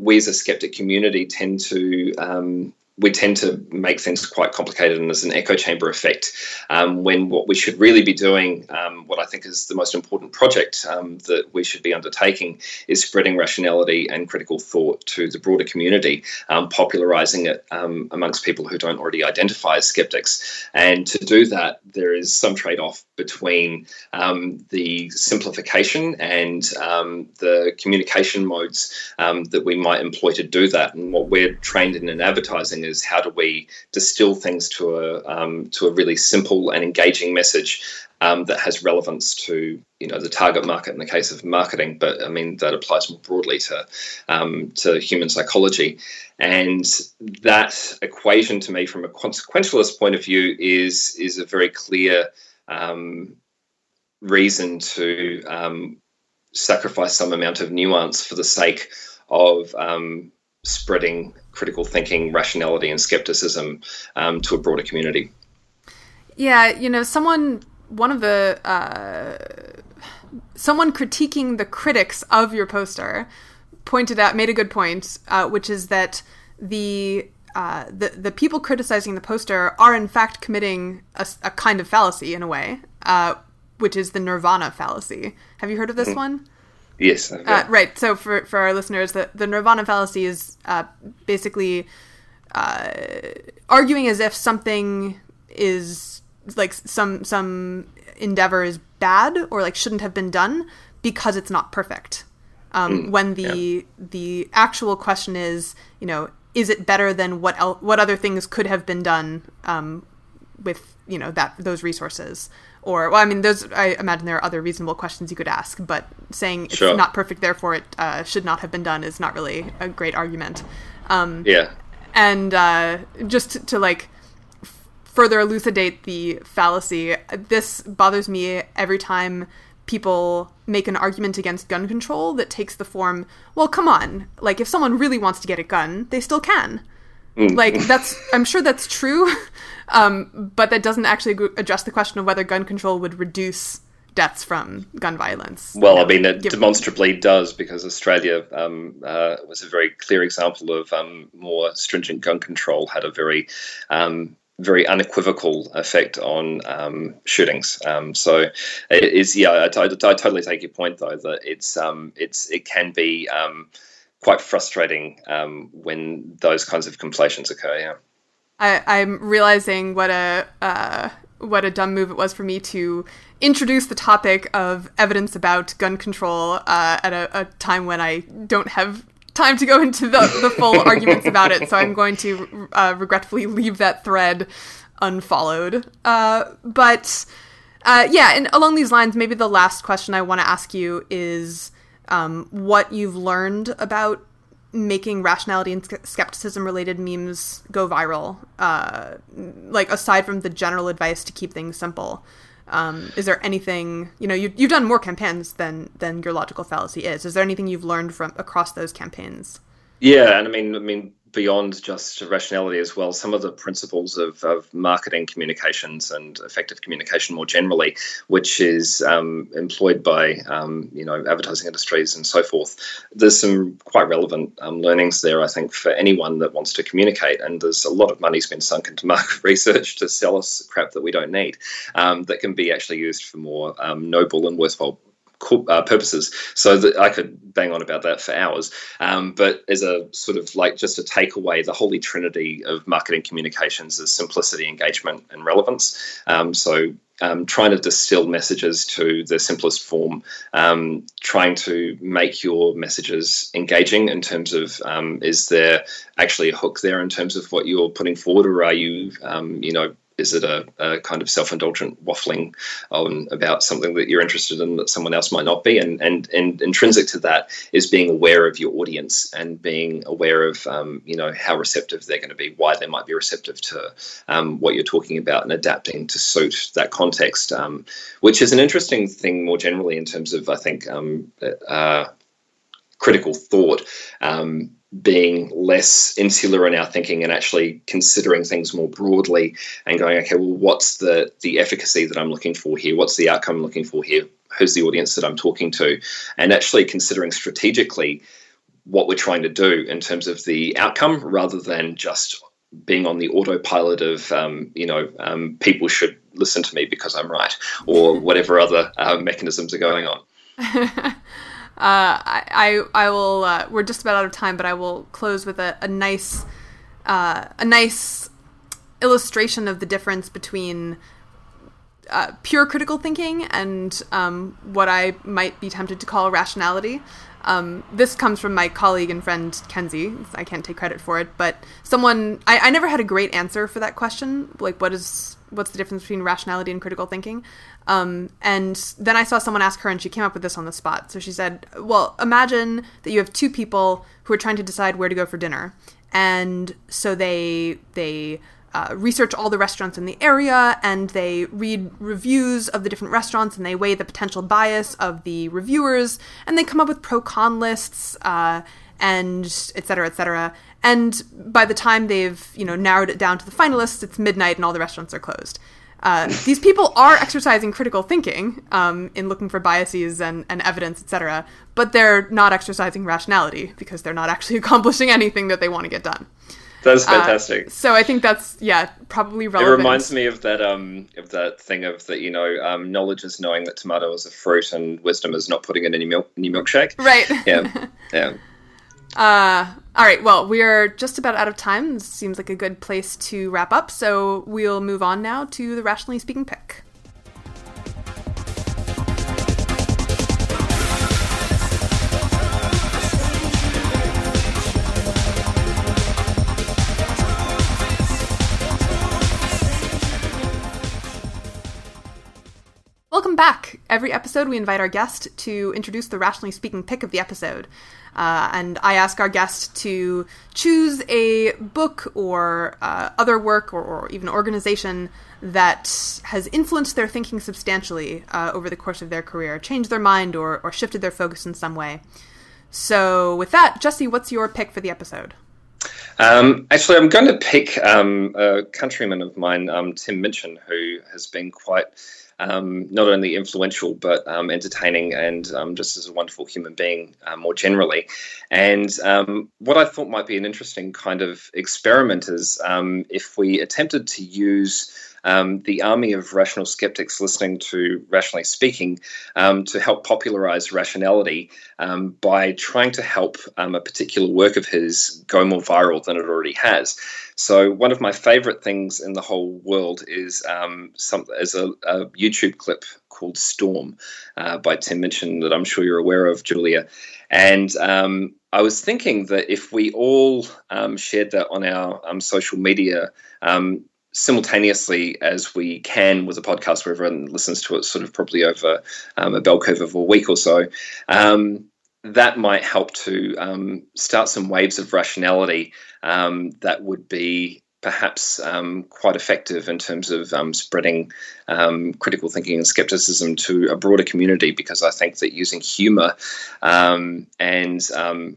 [SPEAKER 4] we as a skeptic community tend to um, we tend to make things quite complicated and there's an echo chamber effect um, when what we should really be doing, um, what I think is the most important project um, that we should be undertaking, is spreading rationality and critical thought to the broader community, um, popularizing it um, amongst people who don't already identify as skeptics. And to do that, there is some trade off between um, the simplification and the communication modes that we might employ to do that. And what we're trained in in advertising is how do we distill things to a um, to a really simple and engaging message um, that has relevance to you know the target market in the case of marketing, but I mean that applies more broadly to um, to human psychology. And that equation to me, from a consequentialist point of view, is is a very clear um, reason to um, sacrifice some amount of nuance for the sake of um, spreading critical thinking, rationality, and skepticism um, to a broader community.
[SPEAKER 3] Yeah, you know, someone, one of the, uh, someone critiquing the critics of your poster pointed out, made a good point, uh, which is that the uh, the the people criticizing the poster are in fact committing a, a kind of fallacy in a way, uh, which is the nirvana fallacy. Have you heard of this mm-hmm. one?
[SPEAKER 4] Yes.
[SPEAKER 3] Uh, right. So for for our listeners, the the nirvana fallacy is uh, basically uh, arguing as if something is like some some endeavor is bad or like shouldn't have been done because it's not perfect. Um, mm, when the yeah. the actual question is, you know, is it better than what el- what other things could have been done um, with you know that those resources? Or well, I mean, those I imagine there are other reasonable questions you could ask, but saying it's sure. not perfect, therefore it uh, should not have been done is not really a great argument.
[SPEAKER 4] Um, yeah,
[SPEAKER 3] and uh, just to, to like further elucidate the fallacy, this bothers me every time people make an argument against gun control that takes the form, well, come on, like if someone really wants to get a gun, they still can. Mm. Like that's, I'm sure that's true, um, but that doesn't actually address the question of whether gun control would reduce deaths from gun violence.
[SPEAKER 4] Well, you know, I mean, it demonstrably does because Australia um, uh, was a very clear example of um, more stringent gun control, had a very um, very unequivocal effect on um, shootings. Um, so it is, yeah, I, totally take your point though that it's um, it's it can be um, quite frustrating um, when those kinds of conflations occur. Yeah,
[SPEAKER 3] I, am realizing what a uh, what a dumb move it was for me to introduce the topic of evidence about gun control uh, at a, a time when I don't have time to go into the, the full arguments about it, so I'm going to uh, regretfully leave that thread unfollowed. Uh, but uh, yeah, and along these lines, maybe the last question I want to ask you is um, what you've learned about making rationality and skepticism related memes go viral, uh, like aside from the general advice to keep things simple. Um, is there anything you know you, you've done more campaigns than than your logical fallacy is? Is there anything you've learned from across those campaigns?
[SPEAKER 4] Yeah, and I mean, I mean, beyond just rationality as well, some of the principles of, of marketing communications and effective communication more generally, which is um, employed by um, you know advertising industries and so forth. There's some quite relevant um, learnings there, I think, for anyone that wants to communicate. And there's a lot of money's been sunk into market research to sell us crap that we don't need, um, that can be actually used for more um, noble and worthwhile uh, purposes. So that I could bang on about that for hours. Um, but as a sort of like just a takeaway, the holy trinity of marketing communications is simplicity, engagement, and relevance. Um, so um, trying to distill messages to the simplest form, um, trying to make your messages engaging in terms of um, is there actually a hook there in terms of what you're putting forward, or are you, um, you know, is it a, a kind of self-indulgent waffling on about something that you're interested in that someone else might not be? And and, and intrinsic to that is being aware of your audience and being aware of um, you know how receptive they're going to be why they might be receptive to um, what you're talking about and adapting to suit that context um, which is an interesting thing more generally in terms of i think um, uh, critical thought. Um, being less insular in our thinking and actually considering things more broadly and going, okay, well, what's the the efficacy that I'm looking for here? What's the outcome I'm looking for here? Who's the audience that I'm talking to? And actually considering strategically what we're trying to do in terms of the outcome rather than just being on the autopilot of um, you know um, people should listen to me because I'm right or whatever other uh, mechanisms are going on.
[SPEAKER 3] Uh, I, I will. Uh, we're just about out of time, but I will close with a, a nice, uh, a nice illustration of the difference between uh, pure critical thinking and um, what I might be tempted to call rationality. Um, this comes from my colleague and friend Kenzie. I can't take credit for it, but someone I, I never had a great answer for that question. Like, what is what's the difference between rationality and critical thinking? Um, and then I saw someone ask her, and she came up with this on the spot. So she said, Well, imagine that you have two people who are trying to decide where to go for dinner. And so they, they, uh, research all the restaurants in the area and they read reviews of the different restaurants and they weigh the potential bias of the reviewers and they come up with pro con lists uh, and et cetera, et cetera. And by the time they've you know narrowed it down to the finalists, it's midnight and all the restaurants are closed. Uh, these people are exercising critical thinking um, in looking for biases and, and evidence, etc., but they're not exercising rationality because they're not actually accomplishing anything that they want to get done.
[SPEAKER 4] That's fantastic.
[SPEAKER 3] Uh, so I think that's yeah, probably relevant.
[SPEAKER 4] It reminds me of that um of that thing of that you know um, knowledge is knowing that tomato is a fruit and wisdom is not putting it in your milk in your milkshake.
[SPEAKER 3] Right.
[SPEAKER 4] Yeah. Yeah.
[SPEAKER 3] Uh, all right. Well, we are just about out of time. This seems like a good place to wrap up. So we'll move on now to the rationally speaking pick. Welcome back. Every episode, we invite our guest to introduce the rationally speaking pick of the episode. Uh, and I ask our guest to choose a book or uh, other work or, or, even organization that has influenced their thinking substantially uh, over the course of their career, changed their mind, or, or shifted their focus in some way. So, with that, Jesse, what's your pick for the episode?
[SPEAKER 4] Um, actually, I'm going to pick um, a countryman of mine, um, Tim Minchin, who has been quite um, not only influential but um, entertaining and um, just as a wonderful human being uh, more generally. And um, what I thought might be an interesting kind of experiment is um, if we attempted to use um, the army of rational skeptics listening to Rationally Speaking um, to help popularize rationality um, by trying to help um, a particular work of his go more viral than it already has. So, one of my favorite things in the whole world is um, some, is a, a YouTube clip called Storm uh, by Tim Minchin that I'm sure you're aware of, Julia. And um, I was thinking that if we all um, shared that on our um, social media, um, simultaneously as we can with a podcast where everyone listens to it sort of probably over um, a bell curve of a week or so, um, that might help to um, start some waves of rationality um, that would be perhaps um, quite effective in terms of um, spreading critical thinking and skepticism to a broader community because I think that using humor and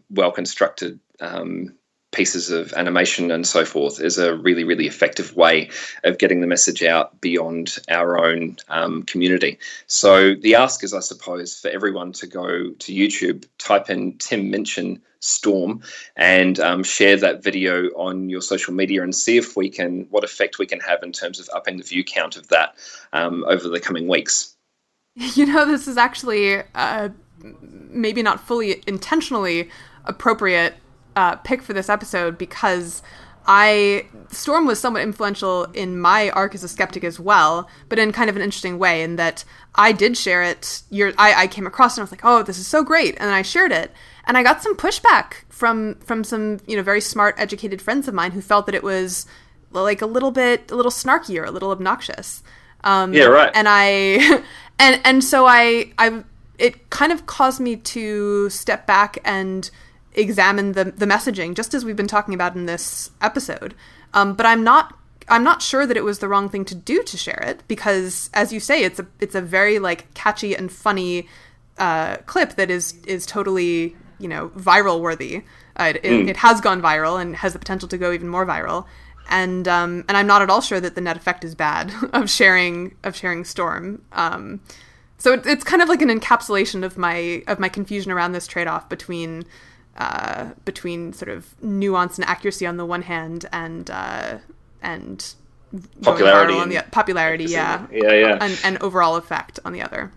[SPEAKER 4] well constructed um, pieces of animation and so forth is a really, really effective way of getting the message out beyond our own um, community. So the ask is, I suppose, for everyone to go to YouTube, type in Tim Minchin Storm, and um, share that video on your social media and see if we can, what effect we can have in terms of upping the view count of that um, over the coming weeks.
[SPEAKER 3] You know, this is actually uh, maybe not fully intentionally appropriate uh, pick for this episode because I Storm was somewhat influential in my arc as a skeptic as well, but in kind of an interesting way in that I did share it. Year, I, I came across it and I was like, "Oh, this is so great," and I shared it, and I got some pushback from from some you know very smart, educated friends of mine who felt that it was like a little bit a little snarky or a little obnoxious.
[SPEAKER 4] Um, yeah, right.
[SPEAKER 3] And I and and so I I it kind of caused me to step back and examine the the messaging, just as we've been talking about in this episode. Um, but I'm not I'm not sure that it was the wrong thing to do to share it because, as you say, it's a it's a very like catchy and funny uh, clip that is is totally you know viral worthy. Uh, it, mm. it, has gone viral and has the potential to go even more viral. And um, and I'm not at all sure that the net effect is bad of sharing of sharing Storm. Um, so it, it's kind of like an encapsulation of my of my confusion around this trade off between uh, between sort of nuance and accuracy on the one hand and uh, and
[SPEAKER 4] popularity
[SPEAKER 3] on the popularity, yeah,
[SPEAKER 4] yeah, yeah,
[SPEAKER 3] and, and overall effect on the other.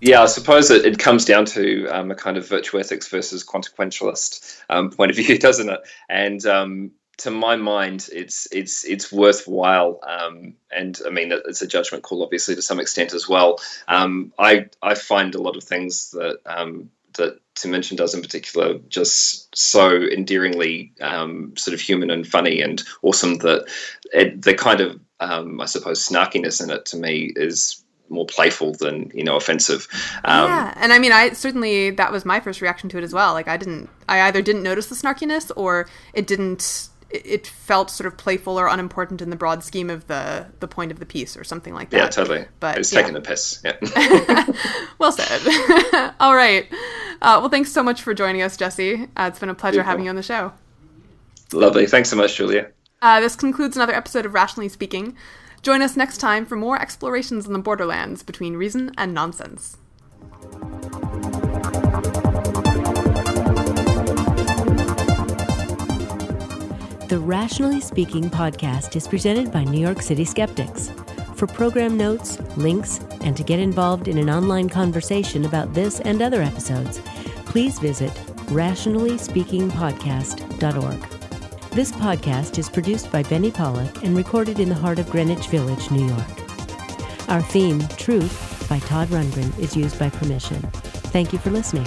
[SPEAKER 4] Yeah, I suppose it, it comes down to um, a kind of virtue ethics versus consequentialist um, point of view, doesn't it? And um, to my mind, it's it's it's worthwhile, um, and I mean it's a judgment call, obviously, to some extent as well. Um, I I find a lot of things that um, that Minchin does in particular just so endearingly um, sort of human and funny and awesome that it, the kind of um, I suppose snarkiness in it to me is more playful than you know offensive.
[SPEAKER 3] Um, yeah, and I mean, I certainly that was my first reaction to it as well. Like I didn't, I either didn't notice the snarkiness or it didn't it felt sort of playful or unimportant in the broad scheme of the the point of the piece or something like that.
[SPEAKER 4] Yeah, totally. But it's yeah. taking the piss. Yeah.
[SPEAKER 3] well said. All right. Uh, well, thanks so much for joining us, Jesse. Uh, it's been a pleasure Beautiful. having you on the show.
[SPEAKER 4] Lovely. Thanks so much, Julia.
[SPEAKER 3] Uh, this concludes another episode of Rationally Speaking. Join us next time for more explorations in the borderlands between reason and nonsense.
[SPEAKER 2] The Rationally Speaking podcast is presented by New York City Skeptics. For program notes, links, and to get involved in an online conversation about this and other episodes, please visit rationallyspeakingpodcast.org. This podcast is produced by Benny Pollak and recorded in the heart of Greenwich Village, New York. Our theme, Truth, by Todd Rundgren, is used by permission. Thank you for listening.